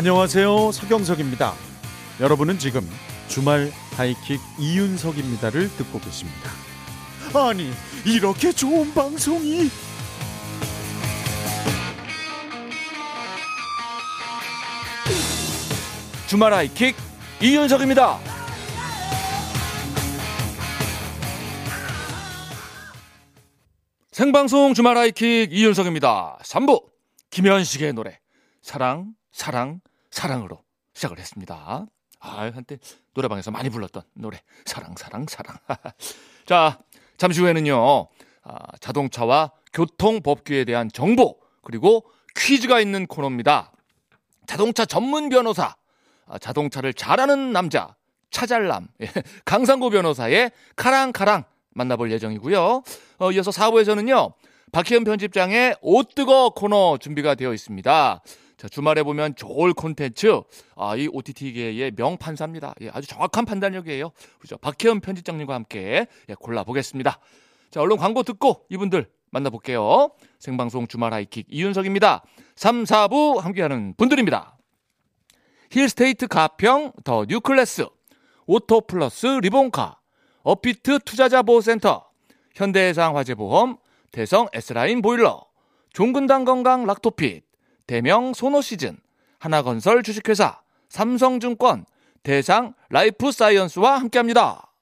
안녕하세요. 서경석입니다. 여러분은 지금 주말 하이킥 이윤석입니다를 듣고 계십니다. 아니, 이렇게 좋은 방송이 주말 하이킥 이윤석입니다. 생방송 주말 하이킥 이윤석입니다. 3부 김현식의 노래 사랑 사랑 사랑으로 시작을 했습니다. 아, 한때 노래방에서 많이 불렀던 노래 사랑 사랑 사랑. 자, 잠시 후에는요. 아, 자동차와 교통 법규에 대한 정보 그리고 퀴즈가 있는 코너입니다. 자동차 전문 변호사, 아, 자동차를 잘하는 남자, 차잘남, 예, 강상구 변호사의 카랑카랑 만나볼 예정이고요. 어, 이어서 4부에서는요, 박희연 편집장의 옷 뜨거 코너 준비가 되어 있습니다. 자, 주말에 보면 좋을 콘텐츠, 아, 이 OTT계의 명판사입니다. 예, 아주 정확한 판단력이에요. 그죠? 박혜연 편집장님과 함께 예, 골라보겠습니다. 자, 얼른 광고 듣고 이분들 만나볼게요. 생방송 주말 하이킥 이윤석입니다. 3, 4부 함께하는 분들입니다. 힐스테이트 가평 더 뉴클래스, 오토 플러스 리본카, 업비트 투자자 보호센터, 현대해상 화재보험, 대성 S라인 보일러, 종근당 건강 락토핏, 대명 소노시즌, 하나건설 주식회사, 삼성증권, 대상 라이프 사이언스와 함께합니다.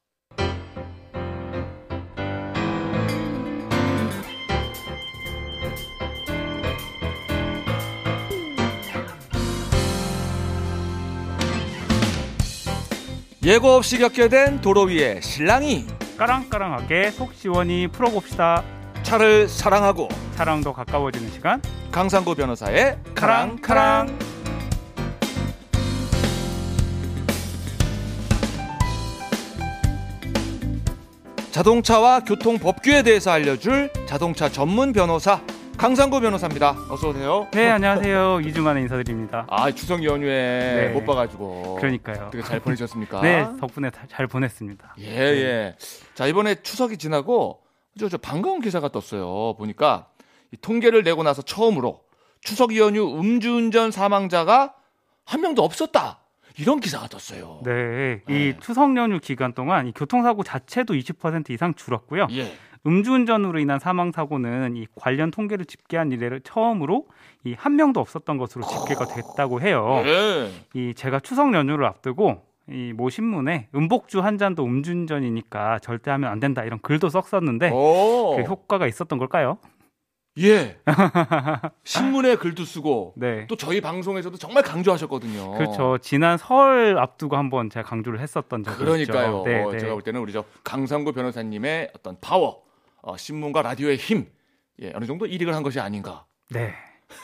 예고 없이 겪게 된 도로 위에 신랑이 까랑까랑하게 속 시원히 풀어봅시다. 차를 사랑하고 사랑도 가까워지는 시간. 강상구 변호사의 카랑 카랑 자동차와 교통 법규에 대해서 알려줄 자동차 전문 변호사 강상구 변호사입니다. 어서 오세요. 네, 안녕하세요. 2주 만에 인사드립니다. 아 추석 연휴에 네. 못 봐가지고 그러니까요. 되게 잘 보내셨습니까? 네, 덕분에 다- 잘 보냈습니다. 예, 예. 자, 이번에 추석이 지나고 저, 저 반가운 기사가 떴어요. 보니까 이 통계를 내고 나서 처음으로 추석 연휴 음주운전 사망자가 한 명도 없었다. 이런 기사가 떴어요. 네, 네. 이 추석 연휴 기간 동안 이 교통사고 자체도 20% 이상 줄었고요. 예. 음주운전으로 인한 사망 사고는 이 관련 통계를 집계한 이래로 처음으로 이 한 명도 없었던 것으로 집계가 됐다고 해요. 예. 이 제가 추석 연휴를 앞두고 이 모 신문에 음복주 한 잔도 음주운전이니까 절대 하면 안 된다 이런 글도 썼었는데 오. 그 효과가 있었던 걸까요? 예. 신문에 글도 쓰고 네. 또 저희 방송에서도 정말 강조하셨거든요. 그렇죠. 지난 설 앞두고 한번 제가 강조를 했었던 적이 그러니까요. 있죠. 네, 네. 제가 볼 때는 우리 저 강상구 변호사님의 어떤 파워, 어, 신문과 라디오의 힘, 예, 어느 정도 이익을 한 것이 아닌가. 네.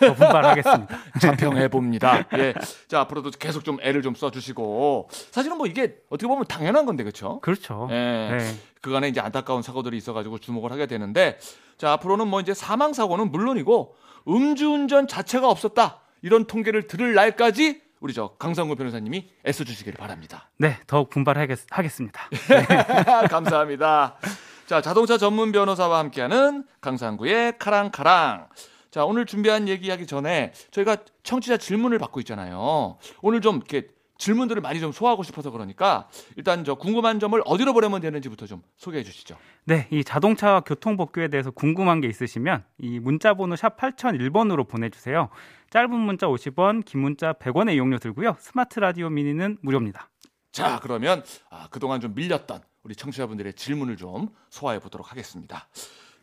더 분발하겠습니다. 자평해 봅니다. 예. 자, 앞으로도 계속 좀 애를 좀 써주시고. 사실은 뭐 이게 어떻게 보면 당연한 건데, 그쵸? 그렇죠. 예. 네. 그간에 이제 안타까운 사고들이 있어가지고 주목을 하게 되는데, 자, 앞으로는 뭐 이제 사망 사고는 물론이고, 음주운전 자체가 없었다. 이런 통계를 들을 날까지 우리 저 강상구 변호사님이 애써 주시기를 바랍니다. 네, 더욱 분발하겠습니다. 감사합니다. 자, 자동차 전문 변호사와 함께하는 강상구의 카랑카랑. 자, 오늘 준비한 얘기하기 전에 저희가 청취자 질문을 받고 있잖아요. 오늘 좀 이렇게 질문들을 많이 좀 소화하고 싶어서 그러니까 일단 저 궁금한 점을 어디로 보내면 되는지부터 좀 소개해 주시죠. 네, 이 자동차와 교통 법규에 대해서 궁금한 게 있으시면 이 문자 번호 샵 8001번으로 보내 주세요. 짧은 문자 50원, 긴 문자 100원의 이용료 들고요. 스마트 라디오 미니는 무료입니다. 자, 그러면 아, 그동안 좀 밀렸던 우리 청취자분들의 질문을 좀 소화해 보도록 하겠습니다.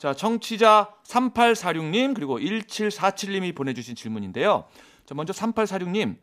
자, 청취자 3846님 그리고 1747님이 보내주신 질문인데요. 자, 먼저 3846님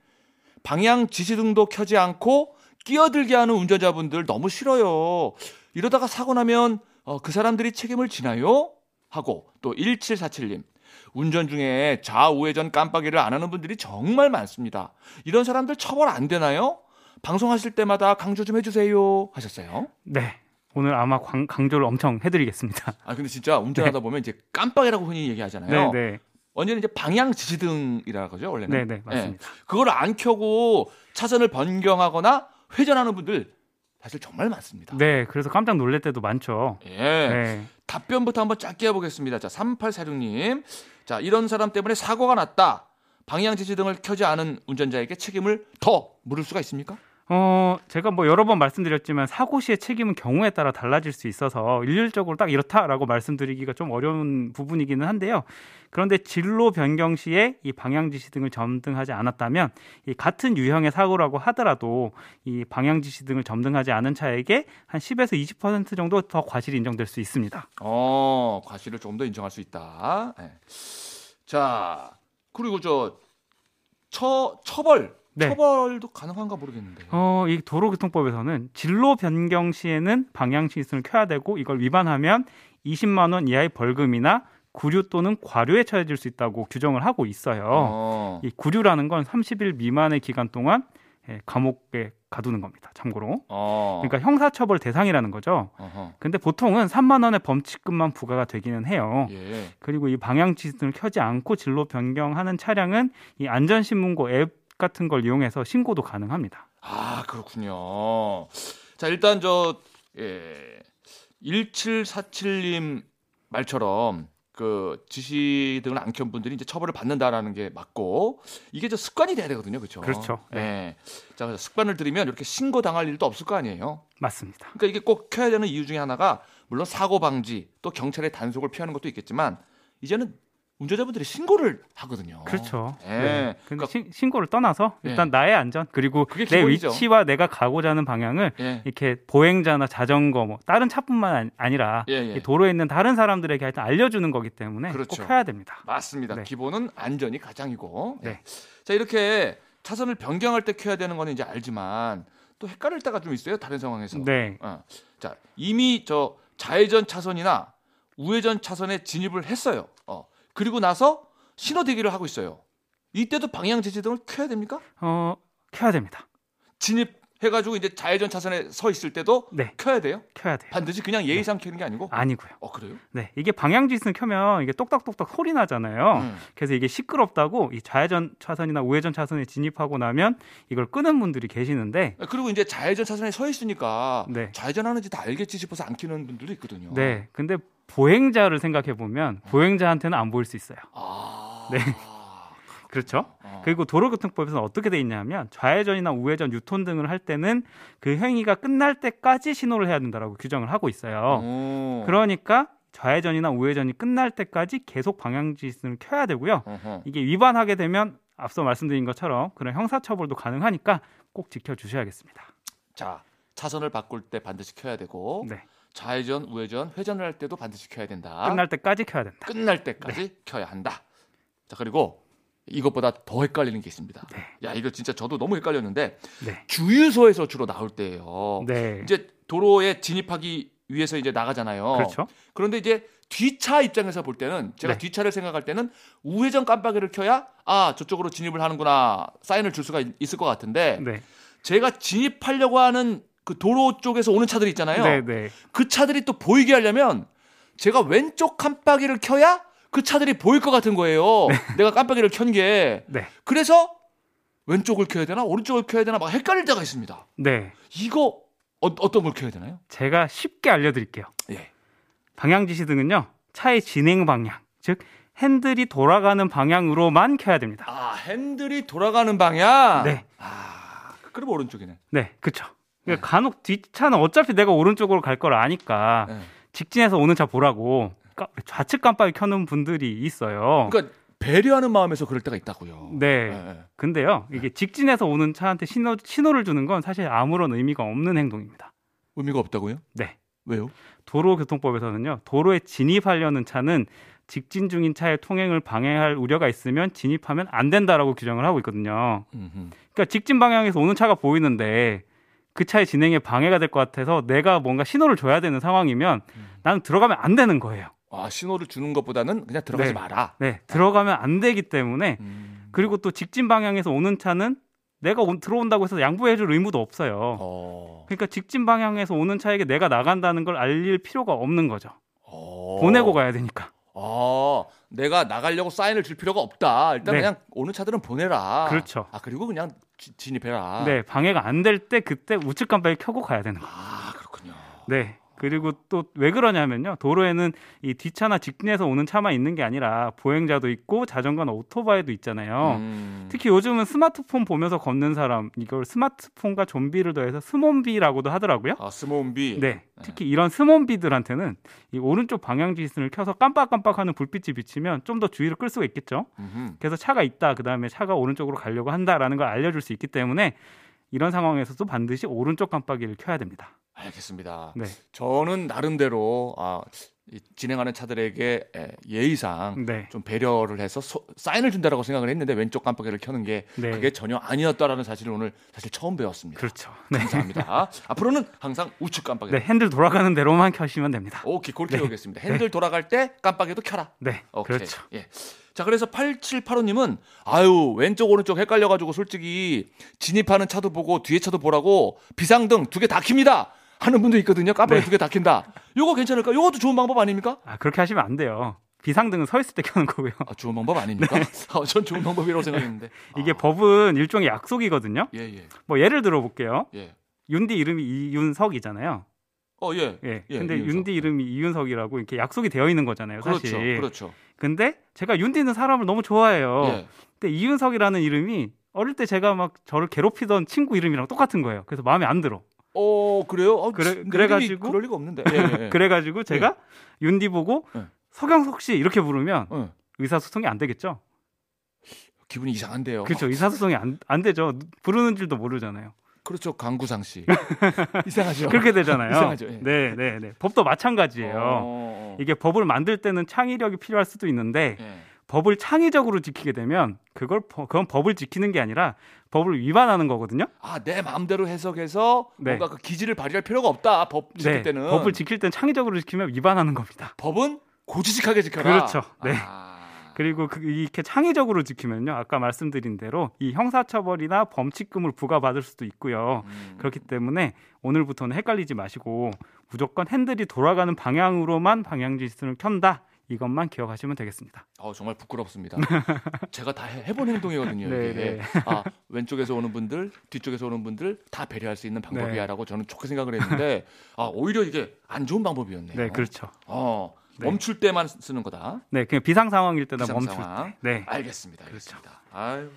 방향 지시등도 켜지 않고 끼어들게 하는 운전자분들 너무 싫어요. 이러다가 사고 나면 어, 그 사람들이 책임을 지나요? 하고 또 1747님 운전 중에 좌우회전 깜빡이를 안 하는 분들이 정말 많습니다. 이런 사람들 처벌 안 되나요? 방송하실 때마다 강조 좀 해주세요 하셨어요. 네, 오늘 아마 광- 강조를 엄청 해드리겠습니다. 아 근데 진짜 운전하다 보면 이제 깜빡이라고 흔히 얘기하잖아요. 네, 네, 언제는 이제 방향 지시등이라고 하죠 원래는. 네, 네, 맞습니다. 그걸 안 켜고 차선을 변경하거나 회전하는 분들 사실 정말 많습니다. 네, 그래서 깜짝 놀랄 때도 많죠. 예. 네, 답변부터 한번 짧게 해보겠습니다. 자, 3846님. 자, 이런 사람 때문에 사고가 났다. 방향 지시 등을 켜지 않은 운전자에게 책임을 더 물을 수가 있습니까? 어, 제가 뭐 여러 번 말씀드렸지만 사고 시의 책임은 경우에 따라 달라질 수 있어서 일률적으로 딱 이렇다라고 말씀드리기가 좀 어려운 부분이기는 한데요. 그런데 진로 변경 시에 이 방향 지시 등을 점등하지 않았다면 이 같은 유형의 사고라고 하더라도 이 방향 지시 등을 점등하지 않은 차에게 한 10에서 20% 정도 더 과실이 인정될 수 있습니다. 어, 과실을 조금 더 인정할 수 있다. 네. 자, 그리고 저 처, 처벌, 네. 처벌도 가능한가 모르겠는데. 어, 이 도로교통법에서는 진로 변경 시에는 방향 시스템을 켜야 되고 이걸 위반하면 20만 원 이하의 벌금이나 구류 또는 과료에 처해질 수 있다고 규정을 하고 있어요. 어. 이 구류라는 건 30일 미만의 기간 동안 예, 감옥에 가두는 겁니다. 참고로. 어. 그러니까 형사처벌 대상이라는 거죠. 어허. 근데 보통은 3만 원의 범칙금만 부과가 되기는 해요. 예. 그리고 이 방향 시스템을 켜지 않고 진로 변경하는 차량은 이 안전신문고 앱 같은 걸 이용해서 신고도 가능합니다. 아, 그렇군요. 자, 일단 저 예. 1747님 말처럼 그 지시 등을 안 켠 분들이 이제 처벌을 받는다라는 게 맞고 이게 저 습관이 돼야 되거든요. 그렇죠? 그렇죠. 예. 자, 그래서 습관을 들이면 이렇게 신고 당할 일도 없을 거 아니에요. 맞습니다. 그러니까 이게 꼭 켜야 되는 이유 중에 하나가 물론 사고 방지 또 경찰의 단속을 피하는 것도 있겠지만 이제는 운전자분들이 신고를 하거든요. 그렇죠. 예. 네. 근데 그러니까 신- 신고를 떠나서 일단 예. 나의 안전 그리고 내 기본이죠. 위치와 내가 가고자 하는 방향을 예. 이렇게 보행자나 자전거 뭐 다른 차뿐만 아니- 아니라 예, 예. 이 도로에 있는 다른 사람들에게 하여튼 알려주는 거기 때문에 그렇죠. 꼭 해야 됩니다. 맞습니다. 네. 기본은 안전이 가장이고. 네. 자 이렇게 차선을 변경할 때 켜야 되는 거는 이제 알지만 또 헷갈릴 때가 좀 있어요. 다른 상황에서. 네. 어. 자 이미 저 좌회전 차선이나 우회전 차선에 진입을 했어요. 어. 그리고 나서 신호 대기를 하고 있어요. 이때도 방향 제시등을 켜야 됩니까? 어, 켜야 됩니다. 진입 해가지고 이제 좌회전 차선에 서 있을 때도 네, 켜야 돼요? 켜야 돼요. 반드시 그냥 예의상 켜는 게 아니고? 아니고요. 어 그래요? 네, 이게 방향 지시는 켜면 이게 똑딱똑딱 소리 나잖아요. 음. 그래서 이게 시끄럽다고 이 좌회전 차선이나 우회전 차선에 진입하고 나면 이걸 끄는 분들이 계시는데 그리고 이제 좌회전 차선에 서 있으니까 네. 좌회전하는지 다 알겠지 싶어서 안 켜는 분들도 있거든요. 네, 근데 보행자를 생각해 보면 보행자한테는 안 보일 수 있어요. 아. 네. 그렇죠? 어. 그리고 도로교통법에서는 어떻게 돼 있냐면 좌회전이나 우회전, 유턴 등을 할 때는 그 행위가 끝날 때까지 신호를 해야 된다라고 규정을 하고 있어요. 오. 그러니까 좌회전이나 우회전이 끝날 때까지 계속 방향 지시를 켜야 되고요. 어허. 이게 위반하게 되면 앞서 말씀드린 것처럼 그런 형사처벌도 가능하니까 꼭 지켜주셔야겠습니다. 자 차선을 바꿀 때 반드시 켜야 되고 네, 좌회전, 우회전, 회전을 할 때도 반드시 켜야 된다. 끝날 때까지 켜야 된다. 끝날 때까지 켜야 한다. 자 그리고 이것보다 더 헷갈리는 게 있습니다. 네. 야 이거 진짜 저도 너무 헷갈렸는데 네, 주유소에서 주로 나올 때예요. 네, 이제 도로에 진입하기 위해서 이제 나가잖아요. 그렇죠. 그런데 이제 뒤차 입장에서 볼 때는 제가 네. 뒤차를 생각할 때는 우회전 깜빡이를 켜야 아 저쪽으로 진입을 하는구나 사인을 줄 수가 있- 있을 것 같은데 네, 제가 진입하려고 하는 그 도로 쪽에서 오는 차들 있잖아요. 네, 네, 그 차들이 또 보이게 하려면 제가 왼쪽 깜빡이를 켜야 그 차들이 보일 것 같은 거예요. 내가 깜빡이를 켠 게. 네, 그래서 왼쪽을 켜야 되나 오른쪽을 켜야 되나 막 헷갈릴 때가 있습니다. 네. 이거 어, 어떤 걸 켜야 되나요? 제가 쉽게 알려드릴게요. 예. 방향 지시 등은요 차의 진행 방향, 즉 핸들이 돌아가는 방향으로만 켜야 됩니다. 아 핸들이 돌아가는 방향. 네. 아 그럼 오른쪽이네. 네, 그렇죠. 그러니까 간혹 뒷차는 어차피 내가 오른쪽으로 갈 걸 아니까 네. 직진해서 오는 차 보라고 까- 좌측 깜빡이 켜는 분들이 있어요. 그러니까 배려하는 마음에서 그럴 때가 있다고요. 네. 네. 근데요, 이게 직진해서 오는 차한테 신호, 신호를 주는 건 사실 아무런 의미가 없는 행동입니다. 의미가 없다고요? 네. 왜요? 도로교통법에서는요, 도로에 진입하려는 차는 직진 중인 차의 통행을 방해할 우려가 있으면 진입하면 안 된다라고 규정을 하고 있거든요. 음흠. 그러니까 직진 방향에서 오는 차가 보이는데 그 차의 진행에 방해가 될 것 같아서 내가 뭔가 신호를 줘야 되는 상황이면 나는 들어가면 안 되는 거예요. 아 신호를 주는 것보다는 그냥 들어가지 네. 마라. 네, 들어가면 안 되기 때문에 음. 그리고 또 직진 방향에서 오는 차는 내가 온- 들어온다고 해서 양보해줄 의무도 없어요. 어. 그러니까 직진 방향에서 오는 차에게 내가 나간다는 걸 알릴 필요가 없는 거죠. 어. 보내고 가야 되니까. 아, 내가 나가려고 사인을 줄 필요가 없다. 일단 네. 그냥 오는 차들은 보내라. 그렇죠. 아 그리고 그냥 지- 진입해라. 네, 방해가 안 될 때 그때 우측 깜빡이 켜고 가야 되는 거. 아 그렇군요. 네. 그리고 또 왜 그러냐면요. 도로에는 이 뒷차나 직진해서 오는 차만 있는 게 아니라 보행자도 있고 자전거나 오토바이도 있잖아요. 음. 특히 요즘은 스마트폰 보면서 걷는 사람 이걸 스마트폰과 좀비를 더해서 스몬비라고도 하더라고요. 아 스몬비. 네, 특히 이런 스몬비들한테는 이 오른쪽 방향 지시선을 켜서 깜빡깜빡하는 불빛이 비치면 좀 더 주의를 끌 수가 있겠죠. 음흠. 그래서 차가 있다, 그 다음에 차가 오른쪽으로 가려고 한다라는 걸 알려 줄 수 있기 때문에 이런 상황에서도 반드시 오른쪽 깜빡이를 켜야 됩니다. 알겠습니다. 네, 저는 나름대로 아, 이 진행하는 차들에게 에, 예의상 네, 좀 배려를 해서 소- 사인을 준다라고 생각을 했는데 왼쪽 깜빡이를 켜는 게 네. 그게 전혀 아니었다라는 사실을 오늘 사실 처음 배웠습니다. 그렇죠. 네, 감사합니다. 앞으로는 항상 우측 깜빡이. 네, 핸들 돌아가는 대로만 켜시면 됩니다. 오케이 그렇게 네. 배우겠습니다. 핸들 돌아갈 때 깜빡이도 켜라. 네, 오케이. 그렇죠. 예. 자, 그래서 8785님은 아유, 왼쪽 오른쪽 헷갈려 가지고 솔직히 진입하는 차도 보고 뒤에 차도 보라고 비상등 두 개 다 킵니다. 하는 분도 있거든요. 깜빡이 네. 두개 다 킨다. 요거 괜찮을까? 요것도 좋은 방법 아닙니까? 아 그렇게 하시면 안 돼요. 비상등은 서 있을 때 켜는 거고요. 아, 좋은 방법 아닙니까? 아, 전 좋은 방법이라고 생각했는데. 네. 이게 아, 법은 일종의 약속이거든요. 예, 예. 뭐 예를 들어 볼게요. 예. 윤디 이름이 이윤석이잖아요. 어, 예. 예. 예, 근데 이윤석. 윤디 이름이 이윤석이라고 이렇게 약속이 되어 있는 거잖아요, 사실. 그렇죠. 그렇죠. 근데 제가 윤디는 사람을 너무 좋아해요. 예. 근데 이윤석이라는 이름이 어릴 때 제가 막 저를 괴롭히던 친구 이름이랑 똑같은 거예요. 그래서 마음에 안 들어. 어, 그래요? 어, 그래- 그래가지고- 그럴 리가 없는데. 예, 예. 그래가지고 제가 윤디 보고 예. 서경석 씨 이렇게 부르면 어, 의사소통이 안 되겠죠? 기분이 이상한데요. 그렇죠. 의사소통이 안, 안 되죠. 부르는 줄도 모르잖아요. 그렇죠. 강구상 씨. 이상하죠. 그렇게 되잖아요. 이상하죠. 예. 네, 네, 네. 법도 마찬가지예요. 어, 이게 법을 만들 때는 창의력이 필요할 수도 있는데 예. 법을 창의적으로 지키게 되면 그걸 버- 그건 법을 지키는 게 아니라 법을 위반하는 거거든요. 아, 내 마음대로 해석해서 네. 뭔가 그 기지를 발휘할 필요가 없다. 법 지킬 네, 때는. 법을 지킬 땐 창의적으로 지키면 위반하는 겁니다. 법은 고지식하게 지켜라. 그렇죠. 네. 아. 그리고 그 이렇게 창의적으로 지키면요, 아까 말씀드린 대로 이 형사처벌이나 범칙금을 부과받을 수도 있고요. 음. 그렇기 때문에 오늘부터는 헷갈리지 마시고 무조건 핸들이 돌아가는 방향으로만 방향지시를 켠다. 이것만 기억하시면 되겠습니다. 어, 정말 부끄럽습니다. 제가 다 해- 해본 행동이거든요. 네, 이게. 네. 아, 왼쪽에서 오는 분들, 뒤쪽에서 오는 분들 다 배려할 수 있는 네. 방법이야라고 저는 좋게 생각을 했는데, 아, 오히려 이게 안 좋은 방법이었네요. 네, 그렇죠. 어, 네. 멈출 때만 쓰는 거다. 네, 그냥 비상 상황일 때나 비상 멈출 상황. 때. 네. 알겠습니다. 그렇죠. 알겠습니다. 아유.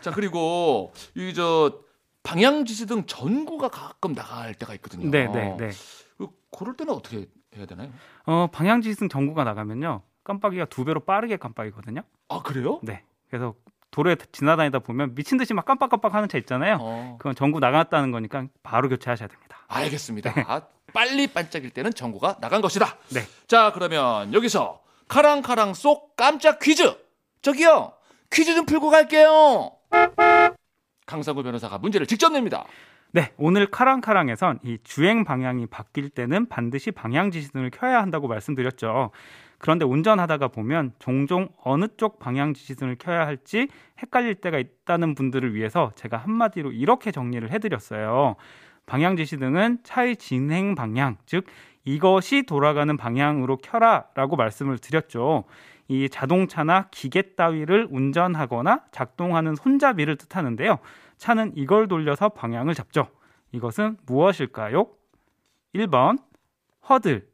자, 그리고 이 저 방향 지시 등 전구가 가끔 나갈 때가 있거든요. 네, 네, 네. 그, 그럴 때는 어떻게 해야 되나요? 어, 방향지시승 전구가 나가면요. 깜빡이가 두 배로 빠르게 깜빡이거든요. 아, 그래요? 네. 그래서 도로에 지나다니다 보면 미친 듯이 막 깜빡깜빡 하는 차 있잖아요. 어. 그건 전구 나갔다는 거니까 바로 교체하셔야 됩니다. 알겠습니다. 아, 빨리 반짝일 때는 전구가 나간 것이다. 네. 자, 그러면 여기서 카랑카랑 속 깜짝 퀴즈. 저기요. 퀴즈 좀 풀고 갈게요. 강상구 변호사가 문제를 직접 냅니다. 네, 오늘 카랑카랑에선 이 주행 방향이 바뀔 때는 반드시 방향 지시등을 켜야 한다고 말씀드렸죠. 그런데 운전하다가 보면 종종 어느 쪽 방향 지시등을 켜야 할지 헷갈릴 때가 있다는 분들을 위해서 제가 한마디로 이렇게 정리를 해드렸어요. 방향 지시등은 차의 진행 방향, 즉 이것이 돌아가는 방향으로 켜라라고 말씀을 드렸죠. 이 자동차나 기계 따위를 운전하거나 작동하는 손잡이를 뜻하는데요. 차는 이걸 돌려서 방향을 잡죠. 이것은 무엇일까요? 1번 허들,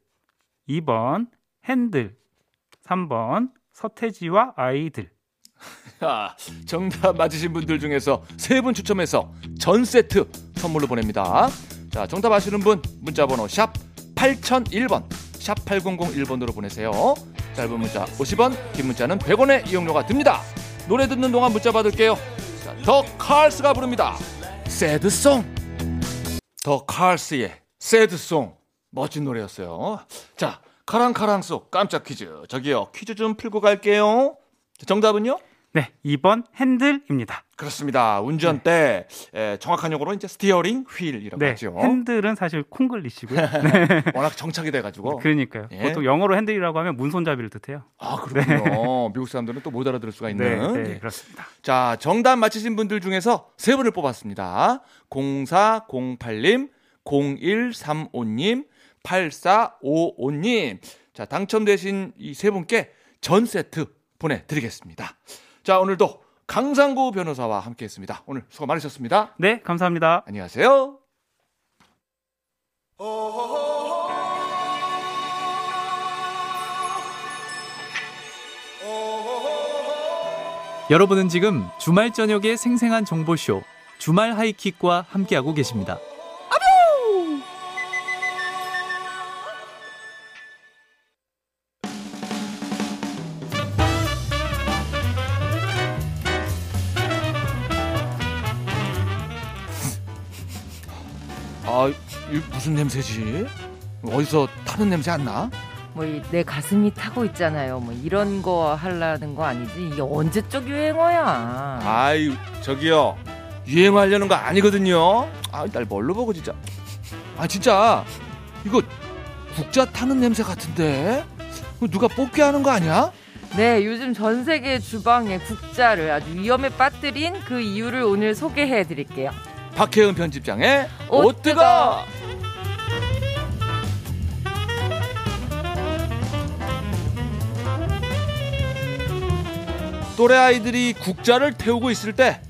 2번 핸들, 3번 서태지와 아이들. 자, 정답 맞으신 분들 중에서 세 분 추첨해서 전 세트 선물로 보냅니다. 자, 정답 아시는 분 문자 번호 샵 8001번 샵 8001번으로 보내세요. 짧은 문자 50원, 긴 문자는 100원의 이용료가 듭니다. 노래 듣는 동안 문자 받을게요. 자, 더 칼스가 부릅니다. 새드송. 더 칼스의 새드송. 멋진 노래였어요. 자, 카랑카랑 속 깜짝 퀴즈. 저기요, 퀴즈 좀 풀고 갈게요. 자, 정답은요? 네, 2번 핸들입니다. 그렇습니다. 운전 때 에, 정확한 용어로 이제 steering wheel이라고 네, 하죠. 핸들은 사실 콩글리시고요. 워낙 정착이 돼가지고. 그러니까요. 예. 보통 영어로 핸들이라고 하면 문손잡이를 뜻해요. 아 그렇군요. 미국 사람들은 또 못 알아들을 수가 있는. 네, 네, 예. 그렇습니다. 자, 정답 맞히신 분들 중에서 세 분을 뽑았습니다. 0408님, 0135님, 8455님. 자, 당첨되신 이 세 분께 전 세트 보내드리겠습니다. 자, 오늘도 강상구 변호사와 함께 했습니다. 오늘 수고 많으셨습니다. 네, 감사합니다. 안녕하세요. 여러분은 지금 주말 저녁의 생생한 정보쇼 주말 하이킥과 함께하고 계십니다. 무슨 냄새지? 어디서 타는 냄새 안 나? 뭐 내 가슴이 타고 있잖아요. 뭐 이런 거 하려는 거 아니지. 이게 언제적 유행어야. 아이, 저기요. 유행하려는 거 아니거든요. 아, 날 뭘로 보고 진짜. 아, 진짜. 이거 국자 타는 냄새 같은데? 누가 뽑기 하는 거 아니야? 네, 요즘 전 세계 주방에 국자를 아주 위험에 빠뜨린 그 이유를 오늘 소개해 드릴게요. 박혜은 편집장의 옷옷 뜨거! 또래 아이들이 국자를 태우고 있을 때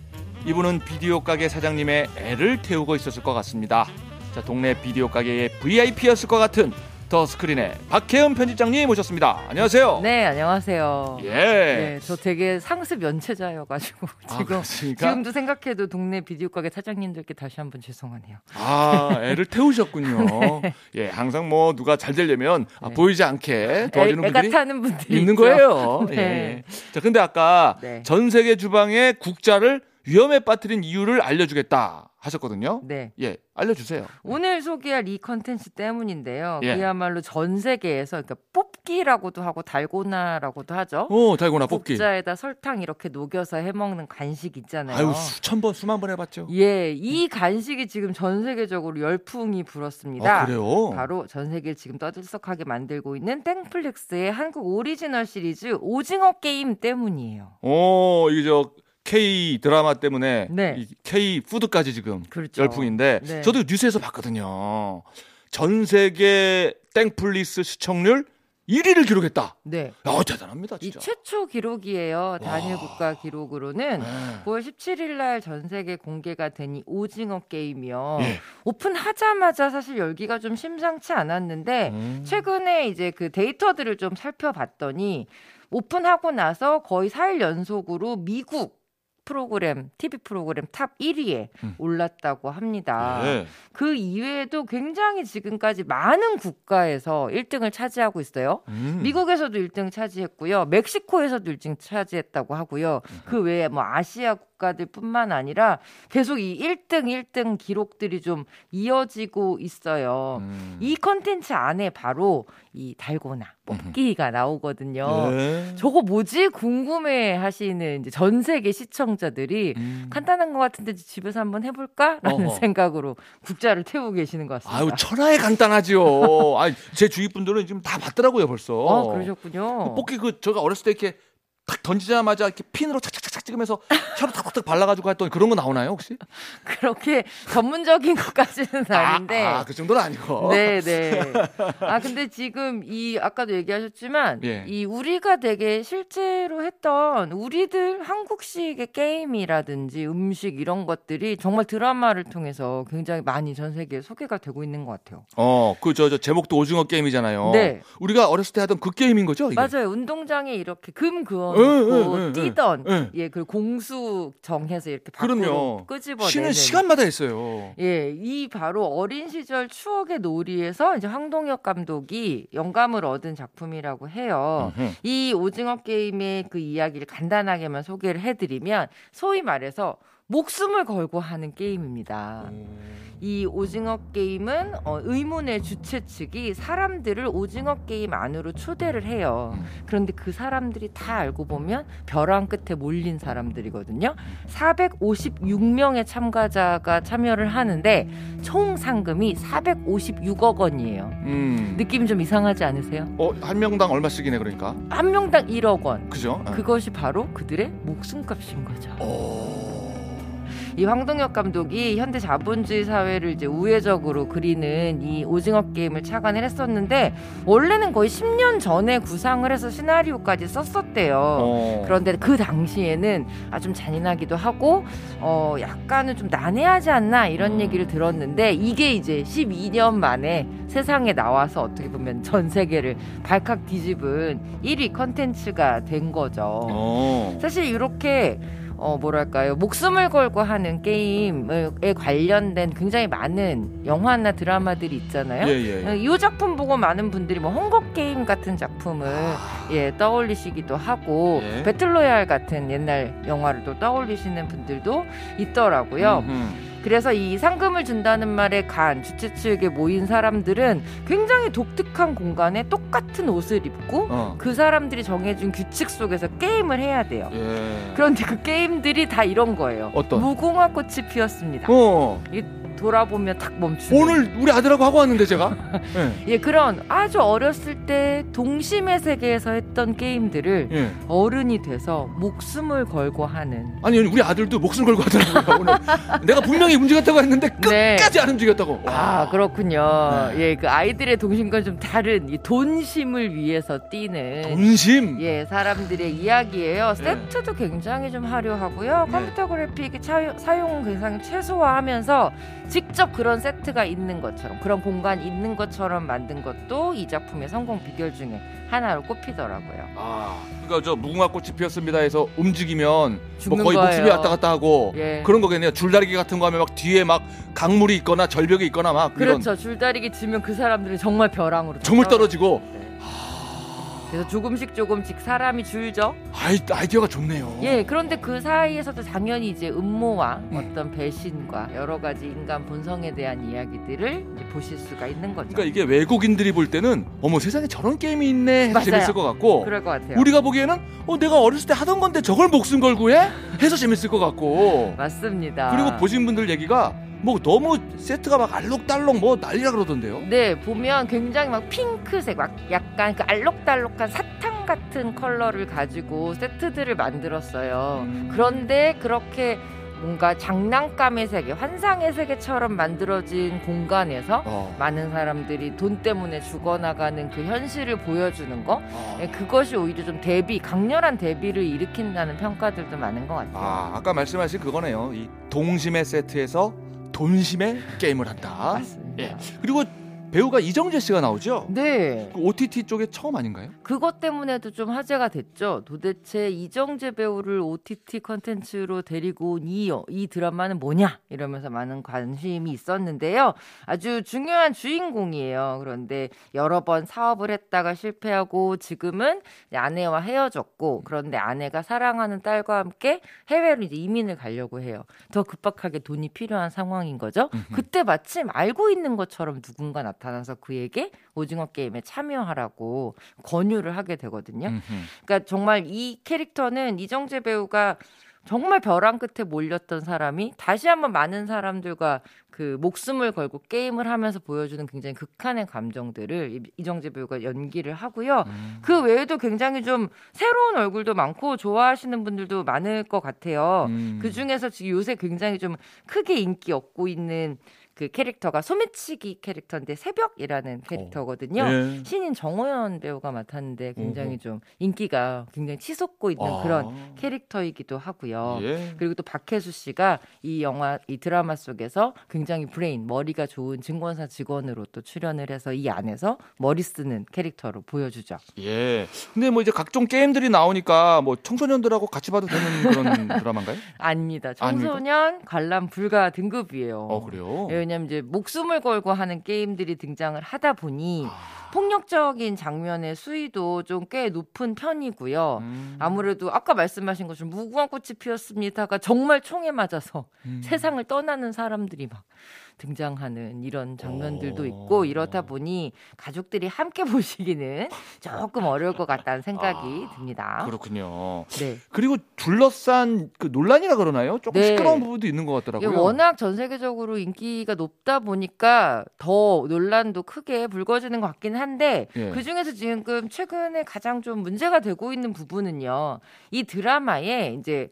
이분은 비디오 가게 사장님의 애를 태우고 있었을 것 같습니다. 자, 동네 비디오 가게의 VIP였을 것 같은 더 스크린의 박혜은 편집장님 모셨습니다. 안녕하세요. 네, 안녕하세요. 예. 네, 저 되게 상습 연체자여가지고 아, 지금 그렇습니까? 지금도 생각해도 동네 비디오 가게 사장님들께 다시 한번 죄송하네요. 아, 애를 태우셨군요. 예, 항상 뭐 누가 잘 되려면 아, 네. 보이지 않게 도와주는 애, 가 분들이 타는 분들이 있는 있죠. 거예요. 네. 예. 자, 근데 아까 네. 전 세계 주방에 국자를 위험에 빠뜨린 이유를 알려주겠다 하셨거든요. 네. 예, 알려주세요. 오늘 소개할 이 컨텐츠 때문인데요. 예. 그야말로 전 세계에서 그러니까 뽑기라고도 하고 달고나라고 도 하죠. 오, 달고나 뽑기. 국자에다 설탕 이렇게 녹여서 해먹는 간식 있잖아요. 아유, 수천 번, 수만 번 해봤죠. 예, 이 간식이 지금 전 세계적으로 열풍이 불었습니다. 아, 그래요? 바로 전 세계를 지금 떠들썩하게 만들고 있는 땡플릭스의 한국 오리지널 시리즈 오징어 게임 때문이에요. 오, 이게 저 K 드라마 때문에 네. 이 K 푸드까지 지금 그렇죠. 열풍인데 네. 저도 뉴스에서 봤거든요. 전 세계 땡플릭스 시청률 1위를 기록했다. 네. 야, 대단합니다, 이 진짜. 최초 기록이에요. 단일 국가 기록으로는 네. 9월 17일 날 전 세계 공개가 된 이 오징어 게임이요. 예. 오픈하자마자 사실 열기가 좀 심상치 않았는데 음. 최근에 이제 그 데이터들을 좀 살펴봤더니 오픈하고 나서 거의 4일 연속으로 미국 프로그램, TV 프로그램 top 1위에 음. 올랐다고 합니다. 네. 그 이외에도 굉장히 지금까지 많은 국가에서 1등을 차지하고 있어요. 음. 미국에서도 1등 차지했고요. 멕시코에서도 1등 차지했다고 하고요. 그 외에 뭐 아시아 국가들뿐만 아니라 계속 이 1등 1등 기록들이 좀 이어지고 있어요. 음. 이 컨텐츠 안에 바로 이 달고나 뽑기가 나오거든요. 네. 저거 뭐지 궁금해 하시는 이제 전 세계 시청자들이 음. 간단한 것 같은데 집에서 한번 해볼까 라는 어허. 생각으로 국자를 태우고 계시는 것 같습니다. 아유 천하에 간단하지요. 아, 제 주위 분들은 지금 다 봤더라고요 벌써. 아, 그러셨군요. 뽑기 그 제가 어렸을 때 이렇게 탁 던지자마자 이렇게 핀으로 착착착착 찍으면서 샤로 탁탁 발라가지고 했던 그런 거 나오나요 혹시? 그렇게 전문적인 것까지는 아닌데. 아, 그 정도는 아니고. 네, 네. 아, 근데 지금 이 아까도 얘기하셨지만 예. 이 우리가 되게 실제로 했던 우리들 한국식의 게임이라든지 음식 이런 것들이 정말 드라마를 통해서 굉장히 많이 전 세계에 소개가 되고 있는 것 같아요. 어, 그저저 제목도 오징어 게임이잖아요. 네. 우리가 어렸을 때 하던 그 게임인 거죠? 이게? 맞아요. 운동장에 이렇게 금 그어 예, 예, 뛰던 예. 예, 그 공수 정해서 이렇게 밖으로. 끄집어내는 쉬는 시간마다 했어요. 예, 이 바로 어린 시절 추억의 놀이에서 이제 황동혁 감독이 영감을 얻은 작품이라고 해요. 음흠. 이 오징어 게임의 그 이야기를 간단하게만 소개를 해드리면 소위 말해서 목숨을 걸고 하는 게임입니다. 이 오징어 게임은 어, 의문의 주최 측이 사람들을 오징어 게임 안으로 초대를 해요. 음. 그런데 그 사람들이 다 알고 보면 벼랑 끝에 몰린 사람들이거든요. 456명의 참가자가 참여를 하는데 총 상금이 456억 원이에요. 음. 느낌이 좀 이상하지 않으세요? 어, 한 명당 얼마씩이네 그러니까. 한 명당 1억 원. 그죠? 어. 그것이 바로 그들의 목숨값인 거죠. 오. 이 황동혁 감독이 현대 자본주의 사회를 이제 우회적으로 그리는 이 오징어 게임을 착안을 했었는데 원래는 거의 10년 전에 구상을 해서 시나리오까지 썼었대요. 어. 그런데 그 당시에는 아, 좀 잔인하기도 하고 어 약간은 좀 난해하지 않나 이런 얘기를 들었는데 이게 이제 12년 만에 세상에 나와서 어떻게 보면 전 세계를 발칵 뒤집은 1위 컨텐츠가 된 거죠. 어. 사실 이렇게 어 뭐랄까요 목숨을 걸고 하는 게임에 관련된 굉장히 많은 영화나 드라마들이 있잖아요. 예, 예. 어, 이 작품 보고 많은 분들이 뭐 헝거 게임 같은 작품을 예 떠올리시기도 하고 예. 배틀로얄 같은 옛날 영화를 또 떠올리시는 분들도 있더라고요. 음, 그래서 이 상금을 준다는 말에 간 주최 측에 모인 사람들은 굉장히 독특한 공간에 똑같은 옷을 입고 어. 그 사람들이 정해준 규칙 속에서 게임을 해야 돼요. 예. 그런데 그 게임들이 다 이런 거예요. 어떤? 무궁화 꽃이 피었습니다. 어. 돌아보면 탁 멈추는. 오늘 우리 아들하고 하고 왔는데 제가. 예. 예 그런 아주 어렸을 때 동심의 세계에서 했던 게임들을 예. 어른이 돼서 목숨을 걸고 하는. 아니 우리 아들도 목숨 걸고 하더라고요 오늘. 내가 분명히 움직였다고 했는데 네. 끝까지 안 움직였다고. 아 그렇군요. 네. 예그 아이들의 동심과 좀 다른 이 돈심을 위해서 뛰는. 돈심. 예, 사람들의 이야기예요. 네. 세트도 굉장히 좀 화려하고요. 네. 컴퓨터 그래픽 차- 사용 굉장히 최소화하면서 직접 그런 세트가 있는 것처럼 그런 공간 있는 것처럼 만든 것도 이 작품의 성공 비결 중에 하나로 꼽히더라고요. 아, 그러니까 저 무궁화 꽃이 피었습니다 해서 움직이면 뭐 거의 거예요. 목숨이 왔다 갔다 하고 예. 그런 거겠네요. 줄다리기 같은 거 하면 막 뒤에 막 강물이 있거나 절벽이 있거나 막 이런 그렇죠. 줄다리기 치면 그 사람들은 정말 벼랑으로 정말 떨어지고 네. 그래서 조금씩 조금씩 사람이 줄죠. 아이, 아이디어가 좋네요. 예, 그런데 그 사이에서도 당연히 이제 음모와 음. 어떤 배신과 여러 가지 인간 본성에 대한 이야기들을 이제 보실 수가 있는 거죠. 그러니까 이게 외국인들이 볼 때는 어머 세상에 저런 게임이 있네 해서 맞아요. 재밌을 것 같고 그럴 것 같아요. 우리가 보기에는 어 내가 어렸을 때 하던 건데 저걸 목숨 걸고 해 해서 재밌을 것 같고 맞습니다. 그리고 보신 분들 얘기가 뭐 너무 세트가 막 알록달록 뭐 난리라 그러던데요. 네 보면 굉장히 막 핑크색 막 약간 그 알록달록한 사탕 같은 컬러를 가지고 세트들을 만들었어요. 음. 그런데 그렇게 뭔가 장난감의 세계, 환상의 세계처럼 만들어진 공간에서 어. 많은 사람들이 돈 때문에 죽어나가는 그 현실을 보여주는 거 어. 예, 그것이 오히려 좀 대비 강렬한 대비를 일으킨다는 평가들도 많은 것 같아요. 아 아까 말씀하신 그거네요. 이 동심의 세트에서 돈심의 게임을 한다. 맞습니다. 예. 그리고 배우가 이정재 씨가 나오죠. 네, 그 OTT 쪽에 처음 아닌가요? 그것 때문에도 좀 화제가 됐죠. 도대체 이정재 배우를 OTT 컨텐츠로 데리고 온 이, 이 드라마는 뭐냐? 이러면서 많은 관심이 있었는데요. 아주 중요한 주인공이에요. 그런데 여러 번 사업을 했다가 실패하고 지금은 아내와 헤어졌고 그런데 아내가 사랑하는 딸과 함께 해외로 이제 이민을 가려고 해요. 더 급박하게 돈이 필요한 상황인 거죠. 그때 마침 알고 있는 것처럼 누군가 나타 나서 그에게 오징어 게임에 참여하라고 권유를 하게 되거든요. 음흠. 그러니까 정말 이 캐릭터는 이정재 배우가 정말 벼랑 끝에 몰렸던 사람이 다시 한번 많은 사람들과 그 목숨을 걸고 게임을 하면서 보여주는 굉장히 극한의 감정들을 이- 이정재 배우가 연기를 하고요. 음. 그 외에도 굉장히 좀 새로운 얼굴도 많고 좋아하시는 분들도 많을 것 같아요. 음. 그 중에서 지금 요새 굉장히 좀 크게 인기 얻고 있는 그 캐릭터가 소매치기 캐릭터인데 새벽이라는 캐릭터거든요. 예. 신인 정호연 배우가 맡았는데 굉장히. 좀 인기가 굉장히 치솟고 있는 아. 그런 캐릭터이기도 하고요. 예. 그리고 또 박해수 씨가 이 영화 이 드라마 속에서 굉장히 브레인 머리가 좋은 증권사 직원으로 또 출연을 해서 이 안에서 머리 쓰는 캐릭터로 보여주죠. 예. 근데 뭐 이제 각종 게임들이 나오니까 뭐 청소년들하고 같이 봐도 되는 그런 드라마인가요? 아닙니다. 아닙니까? 청소년 관람 불가 등급이에요. 어 그래요. 예, 왜냐면 이제 목숨을 걸고 하는 게임들이 등장을 하다 보니 아. 폭력적인 장면의 수위도 좀 꽤 높은 편이고요. 음. 아무래도 아까 말씀하신 것처럼 무궁화 꽃이 피었습니다가 정말 총에 맞아서 음. 세상을 떠나는 사람들이 막 등장하는 이런 장면들도 오. 있고 이렇다 보니 가족들이 함께 보시기는 조금 어려울 것 같다는 생각이 아, 듭니다. 그렇군요. 네. 그리고 둘러싼 그 논란이라 그러나요? 조금 네. 시끄러운 부분도 있는 것 같더라고요. 워낙 전 세계적으로 인기가 높다 보니까 더 논란도 크게 불거지는 것 같긴 한데 예. 그 중에서 지금 최근에 가장 좀 문제가 되고 있는 부분은요. 이 드라마에 이제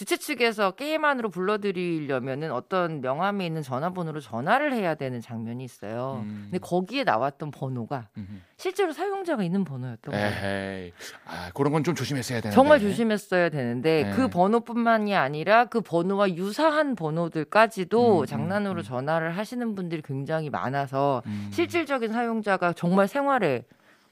주최 측에서 게임 안으로 불러드리려면은 어떤 명함에 있는 전화번호로 전화를 해야 되는 장면이 있어요. 음. 근데 거기에 나왔던 번호가 음. 실제로 사용자가 있는 번호였던 거예요. 아, 그런 건 좀 조심했어야 되는데. 정말 조심했어야 되는데 네. 그 번호뿐만이 아니라 그 번호와 유사한 번호들까지도 음, 장난으로 음. 전화를 하시는 분들이 굉장히 많아서 음. 실질적인 사용자가 정말 생활에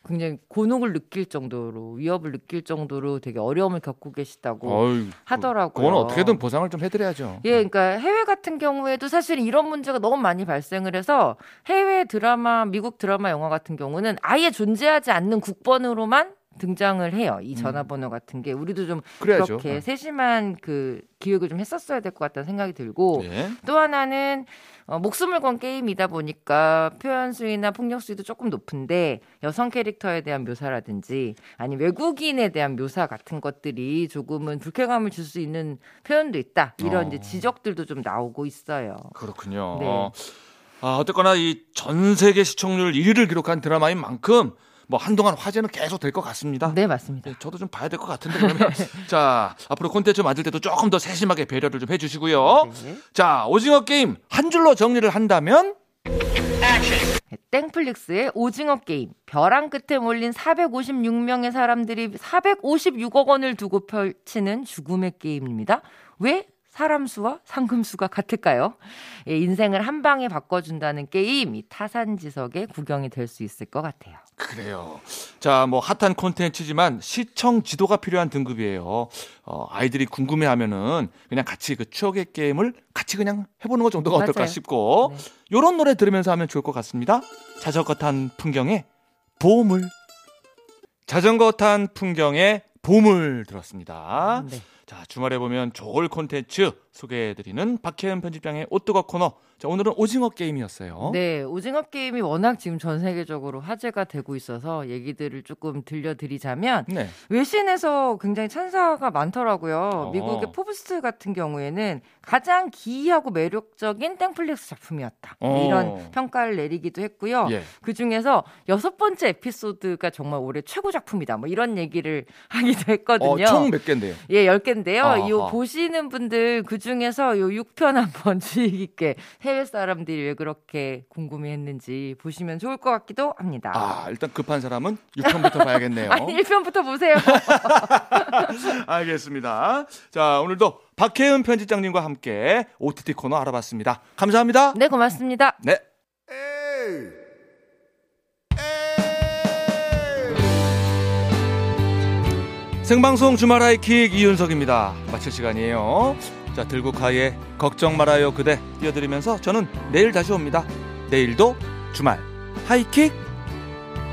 굉장히 곤혹을 느낄 정도로 위협을 느낄 정도로 되게 어려움을 겪고 계시다고 어휴, 하더라고요. 그건 어떻게든 보상을 좀 해드려야죠. 예, 그러니까 해외 같은 경우에도 사실 이런 문제가 너무 많이 발생을 해서 해외 드라마, 미국 드라마, 영화 같은 경우는 아예 존재하지 않는 국번으로만 등장을 해요. 이 전화번호 같은 게 우리도 좀 음. 그래야죠. 그렇게 세심한 그 기획을 좀 했었어야 될 것 같다는 생각이 들고 예. 또 하나는 어, 목숨을 건 게임이다 보니까 표현 수위나 폭력 수위도 조금 높은데 여성 캐릭터에 대한 묘사라든지 아니 외국인에 대한 묘사 같은 것들이 조금은 불쾌감을 줄 수 있는 표현도 있다 이런 어. 이제 지적들도 좀 나오고 있어요. 그렇군요. 네. 아, 어쨌거나 이 전 세계 시청률 1위를 기록한 드라마인 만큼 뭐 한동안 화제는 계속 될 것 같습니다. 네 맞습니다. 네, 저도 좀 봐야 될 것 같은데 그러면 자 앞으로 콘텐츠 만들 때도 조금 더 세심하게 배려를 좀 해 주시고요. 네. 자 오징어 게임 한 줄로 정리를 한다면 땡플릭스의 오징어 게임 벼랑 끝에 몰린 456명의 사람들이 456억 원을 두고 펼치는 죽음의 게임입니다. 왜 사람 수와 상금 수가 같을까요? 예, 인생을 한 방에 바꿔준다는 게임 이 타산지석의 구경이 될 수 있을 것 같아요. 그래요. 자, 뭐 핫한 콘텐츠지만 시청 지도가 필요한 등급이에요. 어, 아이들이 궁금해하면은 그냥 같이 그 추억의 게임을 같이 그냥 해보는 것 정도가 어떨까 맞아요. 싶고 네. 요런 노래 들으면서 하면 좋을 것 같습니다. 자전거 탄 풍경에 보물. 자전거 탄 풍경에 보물 들었습니다. 네. 자, 주말에 보면 좋을 콘텐츠 소개해드리는 박혜은 편집장의 오뜨거 코너. 자, 오늘은 오징어 게임이었어요. 네, 오징어 게임이 워낙 지금 전 세계적으로 화제가 되고 있어서 얘기들을 조금 들려드리자면 네. 외신에서 굉장히 찬사가 많더라고요. 어. 미국의 포브스 같은 경우에는 가장 기이하고 매력적인 땡플릭스 작품이었다. 어. 이런 평가를 내리기도 했고요. 예. 그 중에서 여섯 번째 에피소드가 정말 올해 최고 작품이다. 뭐 이런 얘기를 하기도 했거든요. 어, 총몇 개인데요? 예, 10개 인데요. 아하. 요 보시는 분들 그 중에서 요 6편 한번 주의 깊게 해외 사람들이 왜 그렇게 궁금해 했는지 보시면 좋을 것 같기도 합니다. 아, 일단 급한 사람은 6편부터 봐야겠네요. 아니, 1편부터 보세요. 알겠습니다. 자, 오늘도 박혜은 편집장님과 함께 OTT 코너 알아봤습니다. 감사합니다. 네, 고맙습니다. 네. 생방송 주말 하이킥 이윤석입니다. 마칠 시간이에요. 자, 들국화의 걱정 말아요 그대 띄워드리면서 저는 내일 다시 옵니다. 내일도 주말 하이킥